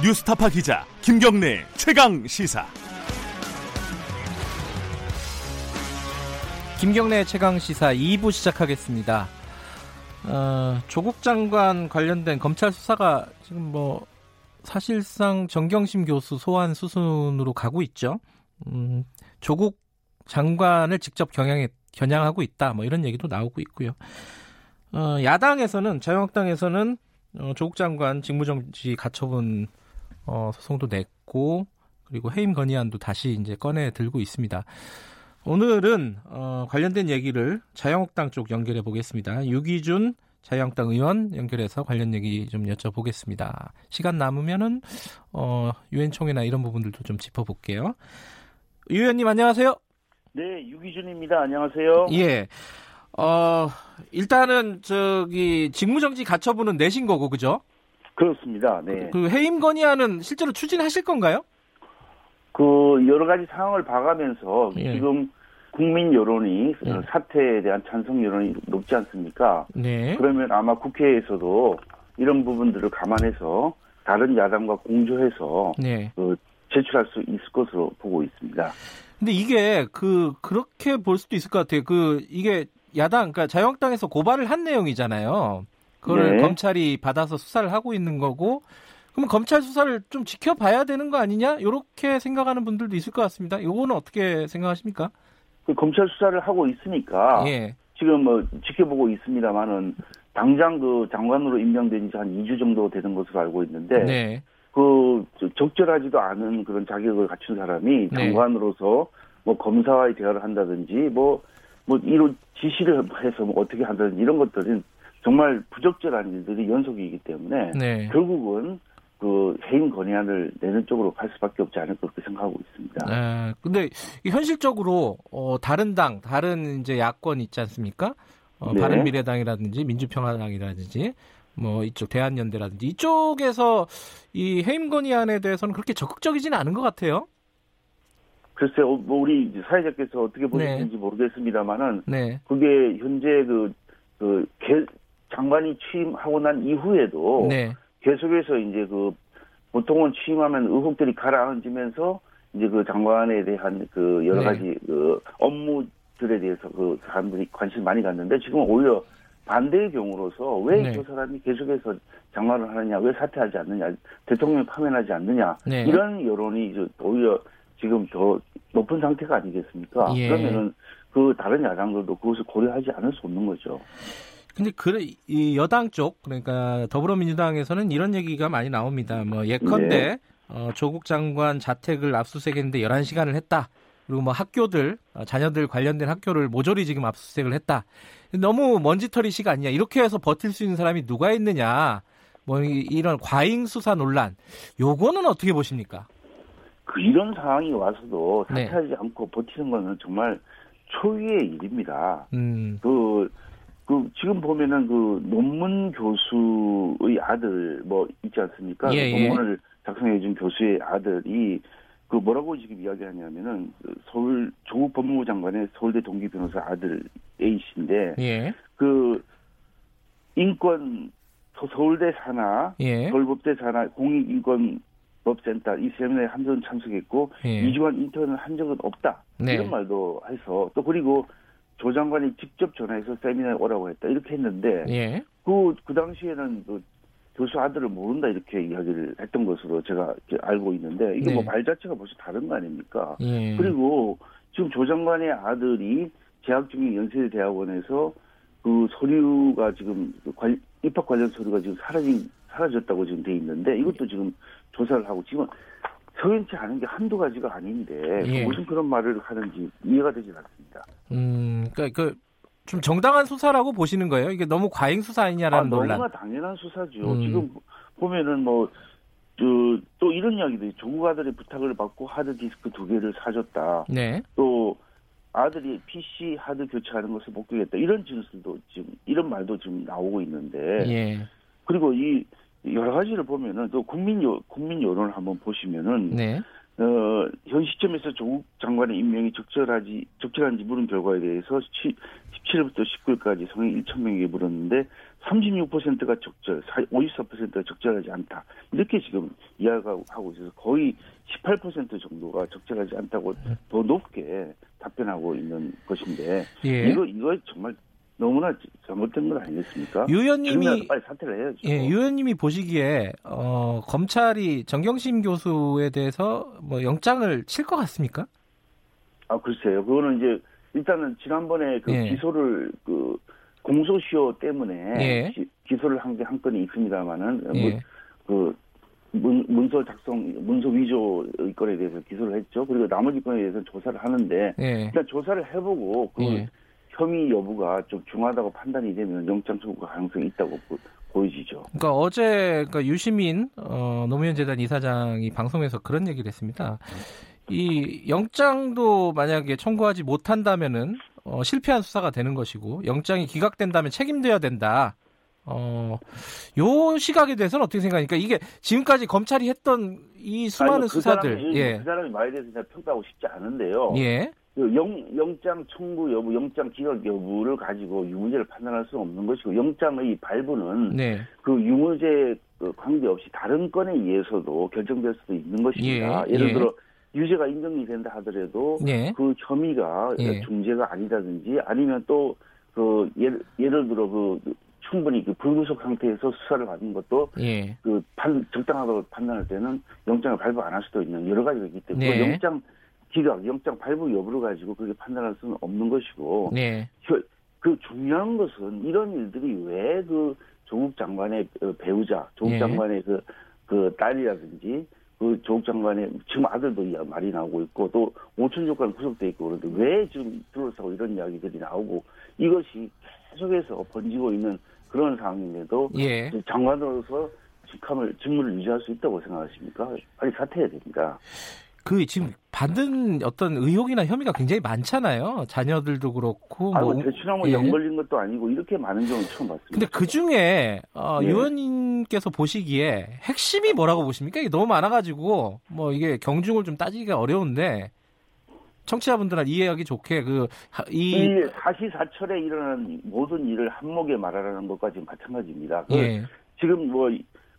뉴스타파 기자 김경래 최강 시사. 김경래 최강 시사 2부 시작하겠습니다. 어, 조국 장관 관련된 검찰 수사가 지금 뭐 사실상 정경심 교수 소환 수순으로 가고 있죠. 음, 조국 장관을 직접 경향해, 겨냥하고 있다. 뭐 이런 얘기도 나오고 있고요. 어, 야당에서는 자유한국당에서는 어, 조국 장관 직무정지 가처분 어, 소송도 냈고 그리고 해임 건의안도 다시 이제 꺼내 들고 있습니다. 오늘은 어, 관련된 얘기를 자유한국당 쪽 연결해 보겠습니다. 유기준 자유한국당 의원 연결해서 관련 얘기 좀 여쭤보겠습니다. 시간 남으면은 어, 유엔 총회나 이런 부분들도 좀 짚어볼게요. 유 의원님 안녕하세요. 네, 유기준입니다. 안녕하세요. 예. 어, 일단은 저기 직무정지 가처분은 내신 거고 그죠? 그렇습니다. 네. 그 해임 건의안은 실제로 추진하실 건가요? 그 여러 가지 상황을 봐가면서 예. 지금 국민 여론이 예. 사태에 대한 찬성 여론이 높지 않습니까? 네. 그러면 아마 국회에서도 이런 부분들을 감안해서 다른 야당과 공조해서 네. 그 제출할 수 있을 것으로 보고 있습니다. 근데 이게 그 그렇게 볼 수도 있을 것 같아요. 그 이게 야당 그러니까 자유한국당에서 고발을 한 내용이잖아요. 그걸 네. 검찰이 받아서 수사를 하고 있는 거고 그러면 검찰 수사를 좀 지켜봐야 되는 거 아니냐? 이렇게 생각하는 분들도 있을 것 같습니다. 이거는 어떻게 생각하십니까? 그 검찰 수사를 하고 있으니까 예. 지금 뭐 지켜보고 있습니다만은 당장 그 장관으로 임명된 지 한 2주 정도 되는 것으로 알고 있는데 네. 그 저- 적절하지도 않은 그런 자격을 갖춘 사람이 네. 장관으로서 뭐 검사와의 대화를 한다든지 뭐뭐 이런 지시를 해서 뭐 어떻게 한다든지 이런 것들은 정말 부적절한 일들이 연속이기 때문에 네. 결국은 그 해임 건의안을 내는 쪽으로 갈 수밖에 없지 않을까 그렇게 생각하고 있습니다. 아, 근데 이 현실적으로 어, 다른 당, 다른 이제 야권 있지 않습니까? 어, 네. 바른미래당이라든지 민주평화당이라든지 뭐 이쪽 대한연대라든지 이쪽에서 이 해임 건의안에 대해서는 그렇게 적극적이지는 않은 것 같아요. 글쎄요, 뭐 우리 사회자께서 어떻게 보시는지 모르겠습니다만은 네, 그게 현재 그, 그, 개- 장관이 취임하고 난 이후에도 네, 계속해서 이제 그 보통은 취임하면 의혹들이 가라앉으면서 이제 그 장관에 대한 그 여러 네. 가지 그 업무들에 대해서 그 사람들이 관심 많이 갖는데 지금 오히려 반대의 경우로서 왜 네. 그 사람이 계속해서 장관을 하느냐, 왜 사퇴하지 않느냐, 대통령이 파면하지 않느냐 네. 이런 여론이 이제 오히려 지금 더 높은 상태가 아니겠습니까? 예. 그러면은 그 다른 야당들도 그것을 고려하지 않을 수 없는 거죠. 근데 그이 여당 쪽 그러니까 더불어민주당에서는 이런 얘기가 많이 나옵니다. 뭐 예컨대 네. 어, 조국 장관 자택을 압수수색했는데 11시간을 했다. 그리고 뭐 학교들 어, 자녀들 관련된 학교를 모조리 지금 압수수색을 했다. 너무 먼지털이 시가 아니냐. 이렇게 해서 버틸 수 있는 사람이 누가 있느냐. 뭐 이- 이런 과잉 수사 논란. 요거는 어떻게 보십니까? 그 이런 상황이 와서도 네. 사퇴하지 않고 버티는 거는 정말 초유의 일입니다. 음. 그, 그, 지금 보면은 그 논문 교수의 아들 뭐 있지 않습니까? 예, 그 예. 논문을 작성해준 교수의 아들이 그 뭐라고 지금 이야기하냐면은 그 서울 조국 법무부 장관의 서울대 동기 변호사 아들 A 씨인데 예. 그 인권 서- 서울대 산하 예. 서울법대 산하 공익인권 법센터 이 세미나에 한 번 참석했고 예. 이주간 인턴을 한 적은 없다 네. 이런 말도 해서 또 그리고 조 장관이 직접 전화해서 세미나에 오라고 했다 이렇게 했는데 예. 그, 그 당시에는 그 교수 아들을 모른다 이렇게 이야기를 했던 것으로 제가 알고 있는데 이게 네. 뭐말 자체가 벌써 다른 거 아닙니까? 예. 그리고 지금 조 장관의 아들이 재학 중인 연세대 대학원에서 그 서류가 지금 그 관- 입학 관련 서류가 지금 사라진 사라졌다고 지금 돼 있는데 이것도 지금 조사를 하고 지금 서연치 않은 게 한두 가지가 아닌데 예. 무슨 그런 말을 하는지 이해가 되질 않습니다. 음. 그러니까 그 좀 정당한 수사라고 보시는 거예요? 이게 너무 과잉 수사 아, 아니냐라는 논란. 너무나 당연한 수사죠. 음. 지금 보면은 뭐, 저, 또 이런 이야기들이 조국 아들의 부탁을 받고 하드디스크 두 개를 사줬다. 네. 또 아들이 PC 하드 교체하는 것을 목격했다. 이런 진술도 지금, 이런 말도 지금 나오고 있는데. 예. 그리고 이 여러 가지를 보면은 또 국민 여, 국민 여론을 한번 보시면은 네. 어, 현 시점에서 조국 장관의 임명이 적절하지, 적절한지 물은 결과에 대해서 17일부터 19일까지 성인 1,000명에게 물었는데 36%가 적절, 54%가 적절하지 않다. 이렇게 지금 이야기하고 있어서 거의 18% 정도가 적절하지 않다고 더 높게 답변하고 있는 것인데 예. 이거 이거 정말 너무나 잘못된 것 아니겠습니까? 유 의원님이 빨리 사퇴를 해야죠. 예, 유 의원님이 보시기에 어, 검찰이 정경심 교수에 대해서 뭐 영장을 칠 것 같습니까? 아 글쎄요. 그거는 이제 일단은 지난번에 그 예. 기소를 그 공소시효 때문에 예. 기, 소를 한 게 한 건이 있습니다만은 예. 그 문, 문서 작성, 문서 위조 의 건에 대해서 기소를 했죠. 그리고 나머지 건에 대해서 는 조사를 하는데 예. 일단 조사를 해보고 그 예. 혐의 여부가 좀 중하다고 판단이 되면 영장 청구 가능성이 있다고 보, 보여지죠. 그러니까 어제 그러니까 유시민 어, 노무현 재단 이사장이 방송에서 그런 얘기를 했습니다. 이 영장도 만약에 청구하지 못한다면은 어, 실패한 수사가 되는 것이고 영장이 기각된다면 책임져야 된다. 어, 요 시각에 대해서는 어떻게 생각하니까 이게 지금까지 검찰이 했던 이 수많은 아니, 그 수사들, 사람이, 예, 그 사람이 말에 대해서 평가하고 싶지 않은데요. 예, 그 영, 영장 청구 여부, 영장 기각 여부를 가지고 유무죄를 판단할 수 없는 것이고 영장의 발부는 네, 그 유무죄 그 관계없이 다른 건에 의해서도 결정될 수도 있는 것입니다. 예, 예, 를 예. 들어 유죄가 인정이 된다 하더라도 예, 그 혐의가 예. 중죄가 아니라든지 아니면 또 그 예를, 예를 들어 그 충분히 그 불구속 상태에서 수사를 받는 것도 예, 그 판, 적당하다고 판단할 때는 영장을 발부 안 할 수도 있는 여러 가지가 있기 때문에 네. 그 영장 기각, 영장 발부 여부를 가지고 그렇게 판단할 수는 없는 것이고 네, 혀- 그 중요한 것은 이런 일들이 왜 그 조국 장관의 어, 배우자, 조국 예. 장관의 그, 그 딸이라든지 그 조국 장관의 지금 아들도 이 말이 나오고 있고 또 오천 조건 구속돼 있고 그런데 왜 지금 둘러싸고 이런 이야기들이 나오고 이것이 계속해서 번지고 있는 그런 상황인데도 예. 장관으로서 직함을 직무를 유지할 수 있다고 생각하십니까? 빨리 사퇴해야 됩니다. 그 지금 받은 어떤 의혹이나 혐의가 굉장히 많잖아요. 자녀들도 그렇고 아, 뭐뭐 대추나무 예. 영 걸린 것도 아니고 이렇게 많은 경우 처음 봤습니다. 근데 그 중에 어, 네. 의원님께서 보시기에 핵심이 뭐라고 보십니까? 이게 너무 많아가지고 뭐 이게 경중을 좀 따지기가 어려운데 청취자분들한테 이해하기 좋게 그이이 사시사철에 일어나는 모든 일을 한목에 말하라는 것과 지금 마찬가지입니다. 그 예, 지금 뭐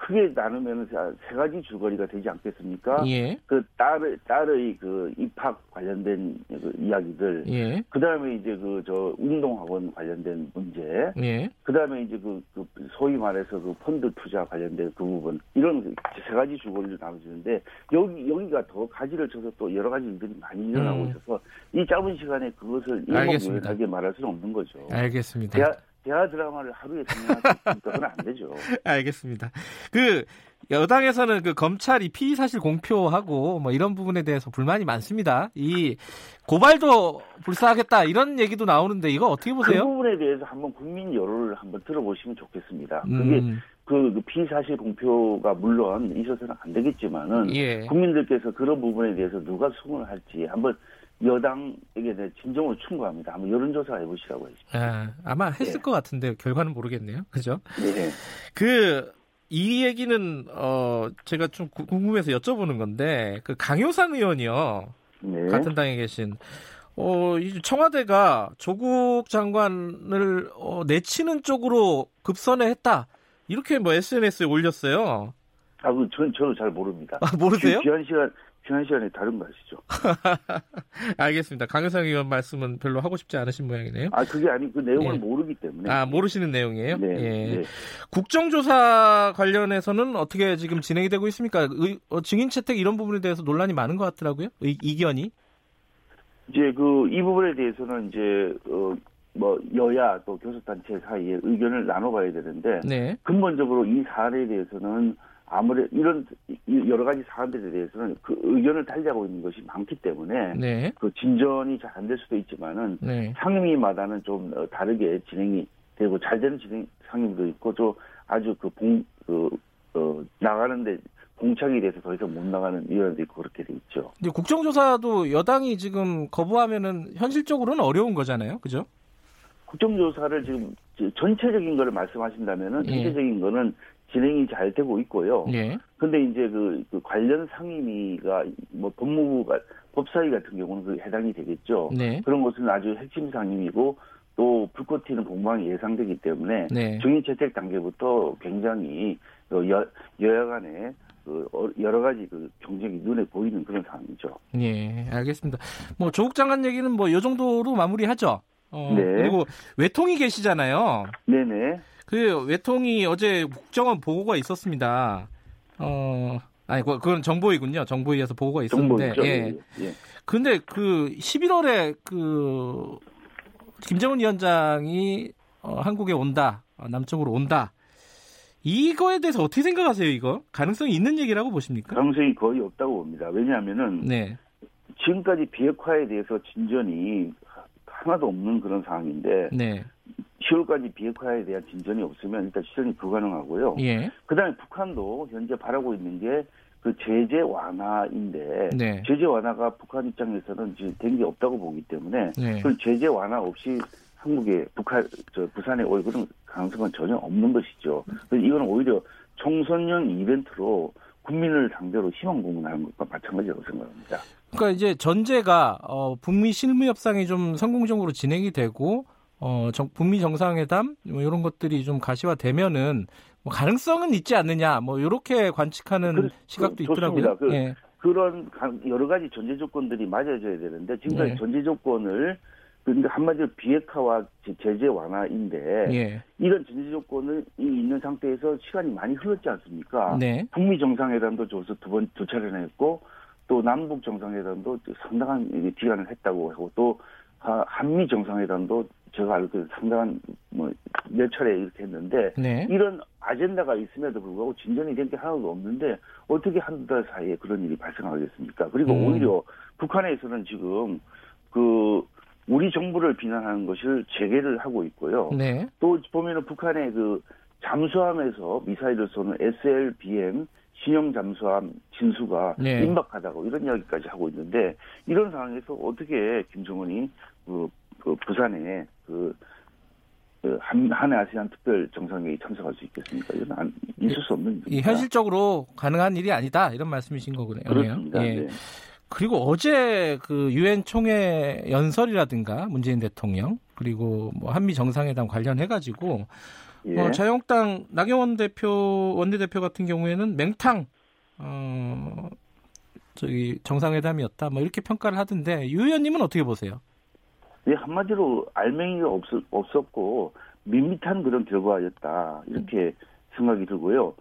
크게 나누면 세 가지 줄거리가 되지 않겠습니까? 예, 그 딸의 딸의 그 입학 관련된 그 이야기들, 예, 그 다음에 이제 그 저 운동학원 관련된 문제, 예, 그 다음에 이제 그, 그 소위 말해서 그 펀드 투자 관련된 그 부분 이런 세 가지 줄거리로 나눠지는데 여기 여기가 더 가지를 쳐서 또 여러 가지 일들이 많이 일어나고 음. 있어서 이 짧은 시간에 그것을. 일목요연하게 말할 수는 없는 거죠. 알겠습니다. 대하, 대하 드라마를 하루에 있으니까 그건 안 되죠. 알겠습니다. 그 여당에서는 그 검찰이 피의 사실 공표하고 뭐 이런 부분에 대해서 불만이 많습니다. 이 고발도 불사하겠다 이런 얘기도 나오는데 이거 어떻게 그 보세요? 부분에 대해서 한번 국민 여론을 한번 들어보시면 좋겠습니다. 그게 음, 그, 그 피사실 공표가 물론 있어서는 안 되겠지만은 예. 국민들께서 그런 부분에 대해서 누가 수긍을 할지 한번 여당에게 진정으로 충고합니다. 한번 여론조사 해보시라고 했습니다. 아, 아마 했을 예. 것 같은데 결과는 모르겠네요. 그죠? 네. 그 이 얘기는 어 제가 좀 구- 궁금해서 여쭤보는 건데 그 강효상 의원이요 네. 같은 당에 계신 어이 청와대가 조국 장관을 어, 내치는 쪽으로 급선회 했다 이렇게 뭐 SNS에 올렸어요. 아, 그, 전, 저는 잘 모릅니다. 아, 모르세요? 귀- 귀한 시간, 귀한 시간에 다른 거 하시죠. 알겠습니다. 강효상 의원 말씀은 별로 하고 싶지 않으신 모양이네요. 아, 그게 아니, 그 내용을 예. 모르기 때문에. 아 모르시는 내용이에요? 네. 예. 네. 국정조사 관련해서는 어떻게 지금 진행이 되고 있습니까? 의- 어, 증인 채택 이런 부분에 대해서 논란이 많은 것 같더라고요. 의, 이견이. 이제 그, 이 부분에 대해서는 이제, 어, 뭐, 여야 또 교섭단체 사이에 의견을 나눠봐야 되는데, 네. 근본적으로 이 사안에 대해서는 아무래 이런 이- 여러 가지 사안들에 대해서는 그 의견을 달리하고 있는 것이 많기 때문에 네. 그 진전이 잘 안 될 수도 있지만은 네. 상임위마다는 좀 어, 다르게 진행이 되고 잘 되는 진행 상임도 있고 또 아주 그봉그 어, 나가는데 공착이 돼서 더 이상 못 나가는 위원도 있고 그렇게 돼 있죠. 근데 국정조사도 여당이 지금 거부하면은 현실적으로는 어려운 거잖아요. 그죠? 국정조사를 지금 전체적인 거를 말씀하신다면은 예. 전체적인 거는 진행이 잘 되고 있고요. 예. 근데 이제 그, 그 관련 상임위가 뭐 법무부가 법사위 같은 경우는 그 해당이 되겠죠. 네. 그런 것은 아주 핵심 상임이고 또 불꽃 튀는 공방이 예상되기 때문에 네. 증인 채택 단계부터 굉장히 어, 여, 여야 간에 그 어, 여러 가지 그 경쟁이 눈에 보이는 그런 상황이죠. 예, 알겠습니다. 뭐 조국 장관 얘기는 뭐 요 정도로 마무리하죠. 어, 네. 그리고 외통이 계시잖아요. 네네. 그 외통이 어제 국정원 보고가 있었습니다. 어, 아니 그- 그건 정보이군요. 정보위에서 보고가 있었는데. 정보죠. 예. 예. 근데 그 11월에 그 김정은 위원장이 어, 한국에 온다, 어, 남쪽으로 온다. 이거에 대해서 어떻게 생각하세요? 이거 가능성이 있는 얘기라고 보십니까? 가능성이 거의 없다고 봅니다. 왜냐하면은 네, 지금까지 비핵화에 대해서 진전이 하나도 없는 그런 상황인데 네, 10월까지 비핵화에 대한 진전이 없으면 일단 실현이 불가능하고요. 예, 그다음에 북한도 현재 바라고 있는 게 그 제재 완화인데 네, 제재 완화가 북한 입장에서는 지금 된 게 없다고 보기 때문에 네. 그 제재 완화 없이 한국에 북한 저 부산에 올 그런 가능성은 전혀 없는 것이죠. 그래서 이거는 오히려 총선용 이벤트로 국민을 상대로 희망 공문하는 것과 마찬가지라고 생각합니다. 그러니까 이제 전제가 어, 북미 실무 협상이 좀 성공적으로 진행이 되고 어, 정, 북미 정상회담 뭐 이런 것들이 좀 가시화되면은 뭐 가능성은 있지 않느냐 뭐 이렇게 관측하는 그- 시각도 그- 있더라고요. 그- 예, 그런 가- 여러 가지 전제 조건들이 맞아져야 되는데 지금까지 네. 전제 조건을 그러니까 한마디로 비핵화와 제- 제재 완화인데 예, 이런 전제 조건이 있는 상태에서 시간이 많이 흘렀지 않습니까? 네, 북미 정상회담도 저서 두 번 두 차례나 했고 또 남북 정상회담도 상당한 기간을 했다고 하고 또 하- 한미 정상회담도 제가 알기로 상당한 뭐몇 차례 이렇게 했는데 네, 이런 아젠다가 있음에도 불구하고 진전이 된 게 하나도 없는데 어떻게 한 두 달 사이에 그런 일이 발생하겠습니까? 그리고 음. 오히려 북한에서는 지금 그 우리 정부를 비난하는 것을 재개를 하고 있고요. 네, 또 보면은 북한의 그 잠수함에서 미사일을 쏘는 SLBM 신형 잠수함 진수가 네. 임박하다고 이런 이야기까지 하고 있는데 이런 상황에서 어떻게 김정은이 그, 그 부산에 그, 그 한, 한해 아세안 특별 정상회의 참석할 수 있겠습니까? 이건 안, 있을 수 없는 이 일입니다. 현실적으로 가능한 일이 아니다 이런 말씀이신 거군요. 그렇습니다. 예. 네. 그리고 어제 그 유엔 총회 연설이라든가 문재인 대통령 그리고 뭐 한미 정상회담 관련해 가지고 예. 어, 자유한국당 나경원 대표 원내대표 같은 경우에는 맹탕 어 저기 정상회담이었다 뭐 이렇게 평가를 하던데 유 의원님은 어떻게 보세요? 예, 한마디로 알맹이가 없, 없었고 밋밋한 그런 결과였다 이렇게 생각이 들고요.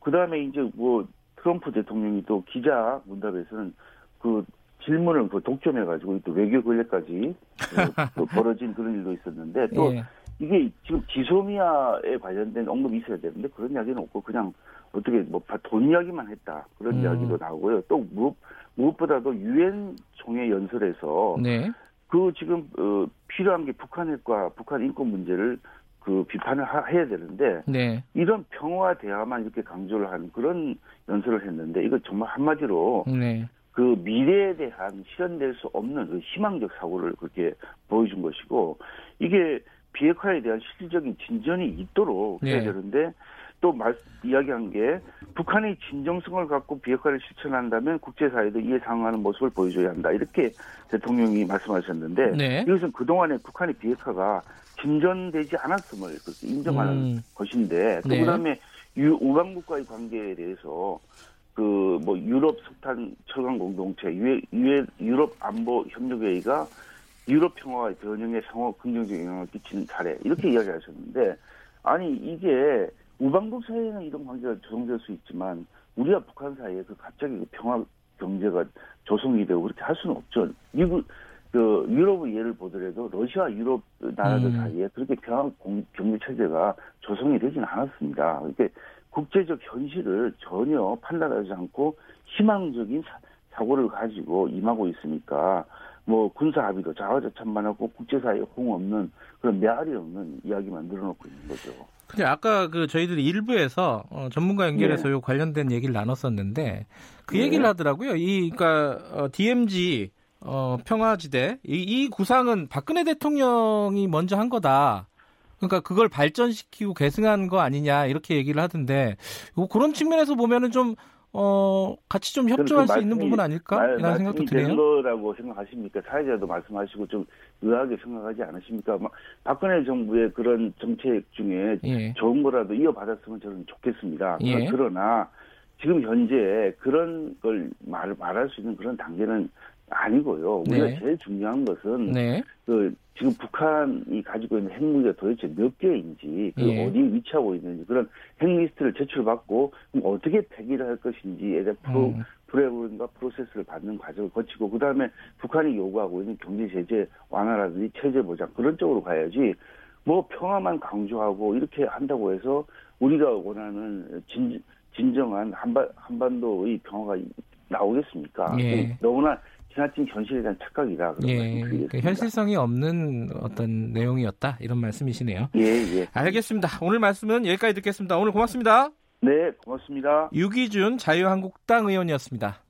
그 다음에 이제 뭐 트럼프 대통령이 또 기자 문답에서는 그 질문을 그 독점해가지고 또 외교 권력까지 그, 그 벌어진 그런 일도 있었는데 또 예. 이게 지금 지소미아에 관련된 언급이 있어야 되는데 그런 이야기는 없고 그냥 어떻게 뭐 돈 이야기만 했다 그런 음. 이야기도 나오고요. 또 무엇, 무엇보다도 유엔 총회 연설에서 네. 그 지금 어, 필요한 게 북한과 북한 인권 문제를 그 비판을 하, 해야 되는데 네. 이런 평화 대화만 이렇게 강조를 한 그런 연설을 했는데 이거 정말 한마디로 네. 그 미래에 대한 실현될 수 없는 그 희망적 사고를 그렇게 보여준 것이고 이게 비핵화에 대한 실질적인 진전이 있도록 해야 네. 되는데 또 말, 이야기한 게 북한이 진정성을 갖고 비핵화를 실천한다면 국제사회도 이에 상응하는 모습을 보여줘야 한다 이렇게 대통령이 말씀하셨는데 네. 이것은 그동안에 북한의 비핵화가 진전되지 않았음을 인정하는 음. 것인데 또 네. 그다음에 유, 우방국과의 관계에 대해서 그 뭐 유럽 석탄 철강 공동체 유에, 유에, 유럽 안보 협력 회의가 유럽 평화의 변형에 상호 긍정적 영향을 끼치는 사례 이렇게 이야기하셨는데 아니 이게 우방국 사이에는 이런 관계가 조성될 수 있지만 우리와 북한 사이에 그 갑자기 그 평화 경제가 조성이 되고 그렇게 할 수는 없죠. 미국 그 유럽의 예를 보더라도 러시아 유럽 나라들 음. 사이에 그렇게 평화 공- 경제 체제가 조성이 되지는 않았습니다. 이렇게 국제적 현실을 전혀 판단하지 않고 희망적인 사, 고를 가지고 임하고 있으니까 뭐 군사 합의도 자화자찬만하고 국제사회에 호응 없는 그런 메아리 없는 이야기만 늘어놓고 있는 거죠. 근데 아까 그 저희들이 일부에서 어, 전문가 연결해서 네. 요 관련된 얘기를 나눴었는데 그 네. 얘기를 하더라고요. 이 그러니까 어, DMZ 어, 평화지대 이, 이 구상은 박근혜 대통령이 먼저 한 거다. 그러니까 그걸 발전시키고 계승한 거 아니냐 이렇게 얘기를 하던데 뭐 그런 측면에서 보면은 좀 어, 같이 좀 협조할 수 있는 부분 아닐까? 말, 이런 생각도 드네요. 된 거라고 생각하십니까? 사회자도 말씀하시고 좀 의아하게 생각하지 않으십니까? 막 박근혜 정부의 그런 정책 중에 예. 좋은 거라도 이어받았으면 저는 좋겠습니다. 예. 그러나 지금 현재 그런 걸 말, 말할 수 있는 그런 단계는 아니고요. 우리가 네. 제일 중요한 것은 네. 그 지금 북한이 가지고 있는 핵무기가 도대체 몇 개인지 그 예. 어디에 위치하고 있는지 그런 핵리스트를 제출받고 그럼 어떻게 폐기를 할 것인지에 대한 프로, 음. 프로그램과 프로세스를 받는 과정을 거치고 그 다음에 북한이 요구하고 있는 경제 제재 완화라든지 체제 보장 그런 쪽으로 가야지 뭐 평화만 강조하고 이렇게 한다고 해서 우리가 원하는 진, 진정한 한반, 한반도의 평화가 나오겠습니까? 예. 너무나 지나친 현실에 대한 착각이다. 그런 예. 그 현실성이 없는 어떤 내용이었다 이런 말씀이시네요. 예, 예. 알겠습니다. 오늘 말씀은 여기까지 듣겠습니다. 오늘 고맙습니다. 네, 고맙습니다. 유기준 자유한국당 의원이었습니다.